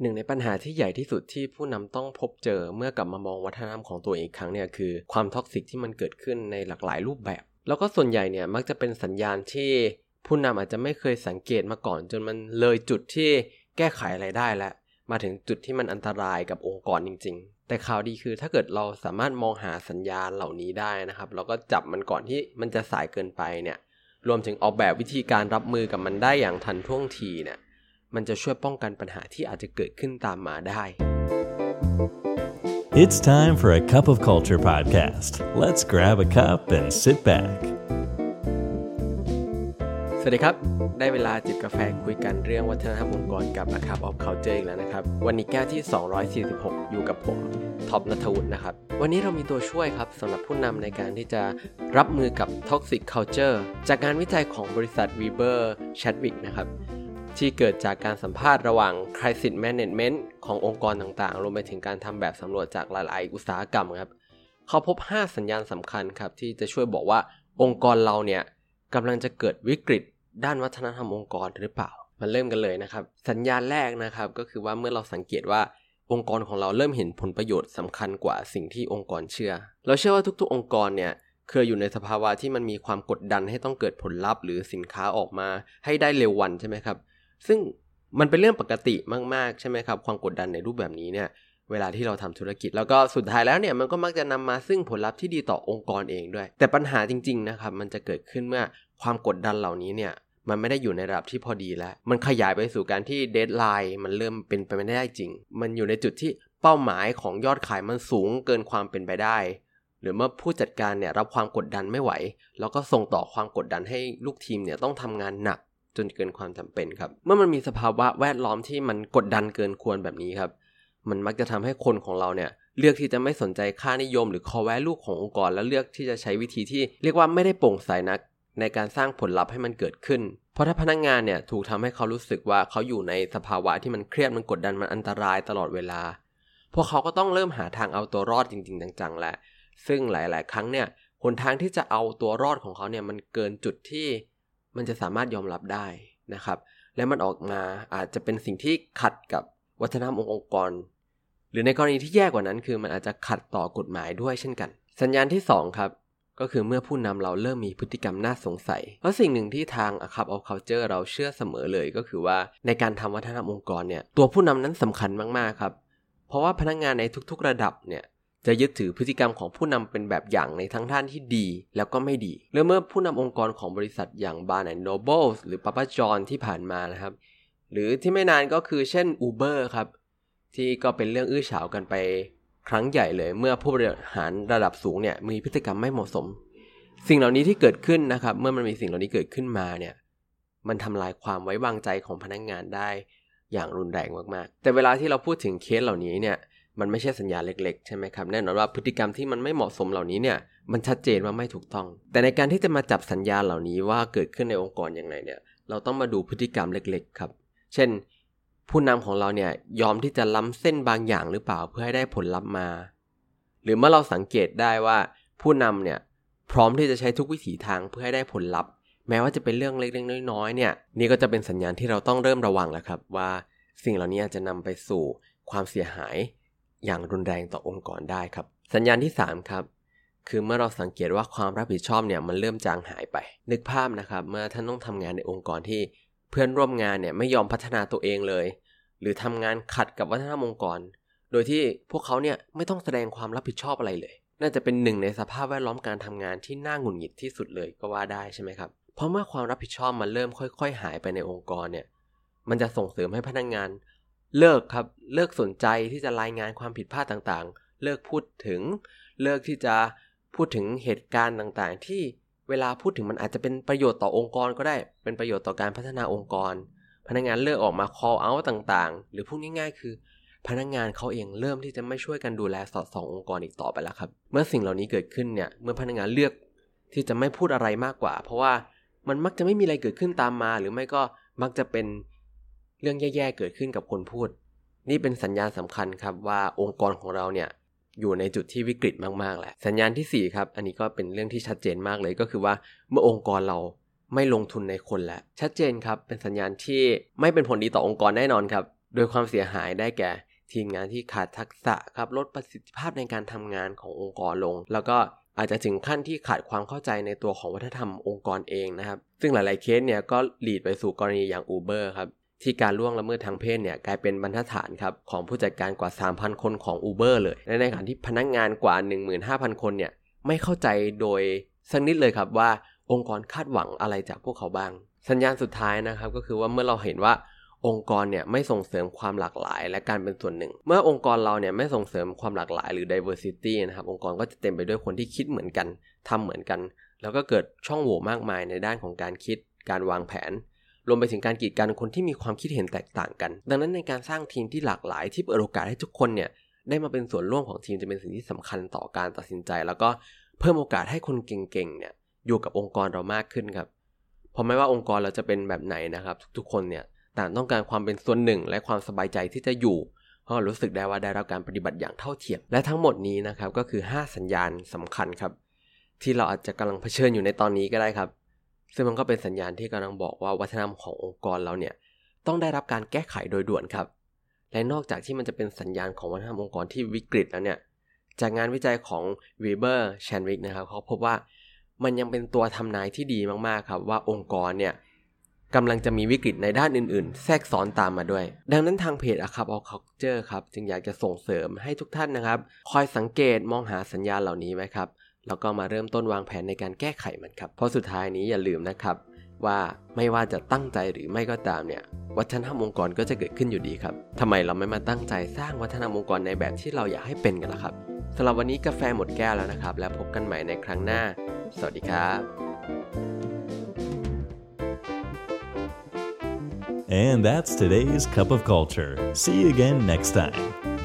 หนึ่งในปัญหาที่ใหญ่ที่สุดที่ผู้นำต้องพบเจอเมื่อกลับมามองวัฒนธรรมของตัวเองอีกครั้งเนี่ยคือความ toxic ที่มันเกิดขึ้นในหลากหลายรูปแบบ แล้วก็ส่วนใหญ่เนี่ยมักจะเป็นสัญญาณที่ผู้นำอาจจะไม่เคยสังเกตมาก่อน จนมันเลยจุดที่แก้ไขอะไรได้แล้ว มาถึงจุดที่มันอันตรายกับองค์กรจริง ๆ แต่ข่าวดีคือถ้าเกิดเราสามารถมองหาสัญญาณเหล่านี้ได้นะครับเราก็จับมันก่อนที่มันจะสายเกินไปเนี่ยรวมถึงออกแบบวิธีการรับมือกับมันได้อย่างทันท่วงทีเนี่ย มันจะช่วยป้องกันปัญหาที่อาจจะเกิดขึ้นตามมาได้ It's time for a cup of culture podcast. Let's grab a cup and sit back. สวัสดีครับ ได้เวลาจิบกาแฟคุยกันเรื่องวัฒนธรรมองค์กรกับ a c u p of Culture อีกแล้วนะครับ วันนี้แก้วที่ 246 อยู่กับผมท็อปนัทวุฒินะครับ วันนี้เรามีตัวช่วยครับสำหรับผู้นำในการที่จะรับมือกับ Toxic Culture จากงานวิจัยของบริษัท Weber Chadwick นะครับ ที่เกิดจากการสัมภาษณ์ระหว่าง Crisis Management ขององค์กรต่างๆ รวมไปถึงการทำแบบสำรวจจากหลาย ๆ อุตสาหกรรมครับ เขาพบ 5 สัญญาณสำคัญครับ ที่จะช่วยบอกว่าองค์กรเราเนี่ยกำลังจะเกิดวิกฤต ด้านวัฒนธรรมองค์กรหรือเปล่า มาเริ่มกันเลยนะครับ สัญญาณแรกนะครับก็คือว่าเมื่อเราสังเกตว่าองค์กรของเราเริ่มเห็นผลประโยชน์สำคัญกว่าสิ่งที่องค์กรเชื่อ เราเชื่อว่าทุกๆ องค์กรเนี่ยเคยอยู่ในสภาวะที่มันมีความกดดันให้ต้องเกิดผลลัพธ์ หรือสินค้าออกมาให้ได้เร็ววันใช่ไหมครับ ซึ่งมันเป็นเรื่องปกติมากๆใช่ไหมครับ ความกดดันในรูปแบบนี้เนี่ยเวลาที่เราทำธุรกิจ แล้วก็สุดท้ายแล้วเนี่ยมันก็มักจะนำมาซึ่งผลลัพธ์ที่ดีต่อองค์กรเองด้วย แต่ปัญหาจริง ๆ นะครับ มันจะเกิดขึ้นเมื่อความกดดันเหล่านี้เนี่ยมันไม่ได้อยู่ในระดับที่พอดีแล้ว มันขยายไปสู่การที่เดทไลน์มันเริ่มเป็นไปไม่ได้จริง มันอยู่ในจุดที่เป้าหมายของยอดขายมันสูงเกินความเป็นไปได้ หรือเมื่อผู้จัดการเนี่ยรับความกดดันไม่ไหว แล้วก็ส่งต่อความกดดันให้ลูกทีมเนี่ยต้องทำงานหนัก จนเกินความจำเป็นครับ เมื่อมันมีสภาวะแวดล้อมที่มันกดดันเกินควรแบบนี้ครับ มันมักจะทำให้คนของเราเนี่ยเลือกที่จะไม่สนใจค่านิยม หรือ core value ขององค์กร แล้วเลือกที่จะใช้วิธีที่เรียกว่าไม่ได้โปร่งใสนัก ในการสร้างผลลัพธ์ให้มันเกิดขึ้น เพราะถ้าพนักงงานเนี่ยถูกทำให้เขารู้สึกว่าเขาอยู่ในสภาวะที่มันเครียดมันกดดันมันอันตรายตลอดเวลา พวกเขาก็ต้องเริ่มหาทางเอาตัวรอดจริงๆจังๆแหละซึ่งหลาย ๆ ครั้งเนี่ยหนทางที่จะเอาตัวรอดของเขาเนี่ยมันเกินจุดที่ มันจะสามารถยอมรับได้นะครับ และมันออกมาอาจจะเป็นสิ่งที่ขัดกับวัฒนธรรมองค์กร หรือในกรณีที่แย่กว่านั้นคือมันอาจจะขัดต่อกฎหมายด้วยเช่นกัน สัญญาณที่ 2 ครับก็คือเมื่อผู้นำเราเริ่มมีพฤติกรรมน่าสงสัย เพราะสิ่งหนึ่งที่ทาง a c u p of Culture เราเชื่อเสมอเลยก็คือว่าในการทำวัฒนธรรมองค์กรเนี่ยตัวผู้นำนั้นสำคัญมากๆครับ เพราะว่าพนักงงานในทุกๆระดับเนี่ย จะยึดถือพฤติกรรมของผู้นำเป็นแบบอย่างในทั้งด้านที่ดี แล้วก็ไม่ดี แลวเมื่อผู้นำองค์กรของบริษัทอย่าง Bar and Noble หรือ Papa John ที่ผ่านมานะครับ หรือที่ไม่นานก็คือเช่น Uber ครับ ที่ก็เป็นเรื่องอื้อฉาวกันไปครั้งใหญ่เลย เมื่อผู้บริหารระดับสูงเนี่ยมีพฤติกรรมไม่เหมาะสม สิ่งเหล่านี้ที่เกิดขึ้นนะครับ เมื่อมันมีสิ่งเหล่านี้เกิดขึ้นมาเนี่ยมันทำลายความไว้วางใจของพนักงงานได้อย่างรุนแรงมากๆ แต่เวลาที่เราพูดถึงเคสเหล่านี้เนี่ย มันไม่ใช่สัญญาเล็กๆ ใช่ไหมครับ แน่นอนว่าพฤติกรรมที่มันไม่เหมาะสมเหล่านี้เนี่ยมันชัดเจนว่าไม่ถูกต้อง แต่ในการที่จะมาจับสัญญาเหล่านี้ว่าเกิดขึ้นในองค์กรอย่างไรเนี่ยเราต้องมาดูพฤติกรรมเล็กๆ ครับ เช่น ผู้นำของเราเนี่ยยอมที่จะล้ำเส้นบางอย่างหรือเปล่าเพื่อให้ได้ผลลัพธ์มา หรือเมื่อเราสังเกตได้ว่าผู้นำเนี่ยพร้อมที่จะใช้ทุกวิถีทางเพื่อให้ได้ผลลัพธ์ แม้ว่าจะเป็นเรื่องเล็กๆ น้อยๆเนี่ยนี่ก็จะเป็นสัญญาณที่เราต้องเริ่มระวังแล้วครับว่า สิ่งเหล่านี้จะนำไปสู่ความเสียหาย อย่างรุนแรงต่อองค์กรได้ครับ สัญญาณที่ 3 ครับ คือเมื่อเราสังเกตว่าความรับผิดชอบเนี่ยมันเริ่มจางหายไป นึกภาพนะครับ เมื่อท่านต้องทำงานในองค์กรที่เพื่อนร่วมงานเนี่ยไม่ยอมพัฒนาตัวเองเลย หรือทำงานขัดกับวัฒนธรรมองค์กร โดยที่พวกเขาเนี่ยไม่ต้องแสดงความรับผิดชอบอะไรเลย น่าจะเป็นหนึ่งในสภาพแวดล้อมการทำงานที่น่าหงุดหงิดที่สุดเลยก็ว่าได้ใช่ไหมครับ เพราะเมื่อความรับผิดชอบมันเริ่มค่อย ๆ หายไปในองค์กรเนี่ย มันจะส่งเสริมให้พนักงงาน เลิกครับเลิกสนใจที่จะรายงานความผิดพลาดต่างๆ เลิกพูดถึง เลิกที่จะพูดถึงเหตุการณ์ต่างๆ ที่เวลาพูดถึงมันอาจจะเป็นประโยชน์ต่อองค์กรก็ได้ เป็นประโยชน์ต่อการพัฒนาองค์กร พนักงานเลิกออกมา call out ต่างๆ หรือพูดง่าย ๆ คือ พนักงานเขาเองเริ่มที่จะไม่ช่วยกันดูแลสอดส่ององค์กรอีกต่อไปแล้วครับ เมื่อสิ่งเหล่านี้เกิดขึ้นเนี่ย เมื่อพนักงานเลือกที่จะไม่พูดอะไรมากกว่า เพราะว่ามันมักจะไม่มีอะไรเกิดขึ้นตามมา หรือไม่ก็มักจะเป็น เรื่องแย่ๆเกิดขึ้นกับคนพูด นี่เป็นสัญญาณสำคัญครับว่าองค์กรของเราเนี่ยอยู่ในจุดที่วิกฤตมากๆแหละสัญญาณที่ 4 ครับ อันนี้ก็เป็นเรื่องที่ชัดเจนมากเลยก็คือว่าเมื่อองค์กรเราไม่ลงทุนในคนแล้วชัดเจนครับเป็นสัญญาณที่ไม่เป็นผลดีต่อองค์กรแน่นอนครับ โดยความเสียหายได้แก่ทีมงานที่ขาดทักษะครับลดประสิทธิภาพในการทำงานขององค์กรลง แล้วก็อาจจะถึงขั้นที่ขาดความเข้าใจในตัวของวัฒนธรรมองค์กรเองนะครับ ซึ่งหลาย ๆ เคสเนี่ยก็หลีดไปสู่กรณีอย่าง Uber ครับ ที่การล่วงละเมิดทางเพศเนี่ยกลายเป็นบรรทัดฐานครับของผู้จัดการกว่า 3,000 คนของ Uber เลยและในขณะที่พนักงงานกว่า 15,000 คนเนี่ยไม่เข้าใจโดยสักนิดเลยครับว่าองค์กรคาดหวังอะไรจากพวกเขาบ้าง สัญญาณสุดท้ายนะครับก็คือว่าเมื่อเราเห็นว่าองค์กรเนี่ยไม่ส่งเสริมความหลากหลาย และการเป็นส่วนหนึ่ง เมื่อองค์กรเราเนี่ยไม่ส่งเสริมความหลากหลาย หรือ diversity นะครับองค์กรก็จะเต็มไปด้วยคนที่คิดเหมือนกันทำเหมือนกัน แล้วก็เกิดช่องโหว่มากมายในด้านของการคิด การวางแผน รวมไปถึงการกีดกันคนที่มีความคิดเห็นแตกต่างกัน ดังนั้นในการสร้างทีมที่หลากหลายที่เปิดโอกาสให้ทุกคนเนี่ยได้มาเป็นส่วนร่วมของทีมจะเป็นสิ่งที่สำคัญต่อการตัดสินใจ แล้วก็เพิ่มโอกาสให้คนเก่งๆเนี่ยอยู่กับองค์กรเรามากขึ้นครับเพราะไม่ว่าองค์กรเราจะเป็นแบบไหนนะครับ ทุกๆคนเนี่ยต่างต้องการความเป็นส่วนหนึ่ง และความสบายใจที่จะอยู่เพราะรู้สึกได้ว่าได้รับการปฏิบัติอย่างเท่าเทียม และทั้งหมดนี้นะครับก็คือ 5 สัญญาณสำคัญครับ ที่เราอาจจะกำลังเผชิญอยู่ในตอนนี้ก็ได้ครับ ซึ่งมันก็เป็นสัญญาณที่กำลังบอกว่าวัฒนธรรมขององค์กรเราเนี่ยต้องได้รับการแก้ไขโดยด่วนครับ และนอกจากที่มันจะเป็นสัญญาณของวัฒนธรรมองค์กรที่วิกฤตแล้วเนี่ย จากงานวิจัยของ Weber c h a n w i c k นะครับเขาพบว่ามันยังเป็นตัวทำนายที่ดีมากๆครับว่าองค์กรเนี่ยกำลังจะมีวิกฤตในด้านอื่นๆ แทรกซ้อนตามมาด้วย ดังนั้นทางเพจอะครับออคเจอร์ครับจึงอยากจะส่งเสริมให้ทุกท่านนะครับ คอยสังเกตมองหาสัญญาณเหล่านี้ไว้ครับ แล้วก็มาเริ่มต้นวางแผนในการแก้ไขมันครับ เพราะสุดท้ายนี้อย่าลืมนะครับ ว่าไม่ว่าจะตั้งใจหรือไม่ก็ตามเนี่ยวัฒนธรรมองค์กรก็จะเกิดขึ้นอยู่ดีครับทำไมเราไม่มาตั้งใจสร้างวัฒนธรรมองค์กรในแบบที่เราอยากให้เป็นกันล่ะครับสำหรับวันนี้กาแฟหมดแก้วแล้วนะครับ แล้วพบกันใหม่ในครั้งหน้า สวัสดีครับ And that's today's Cup of Culture. See you again next time.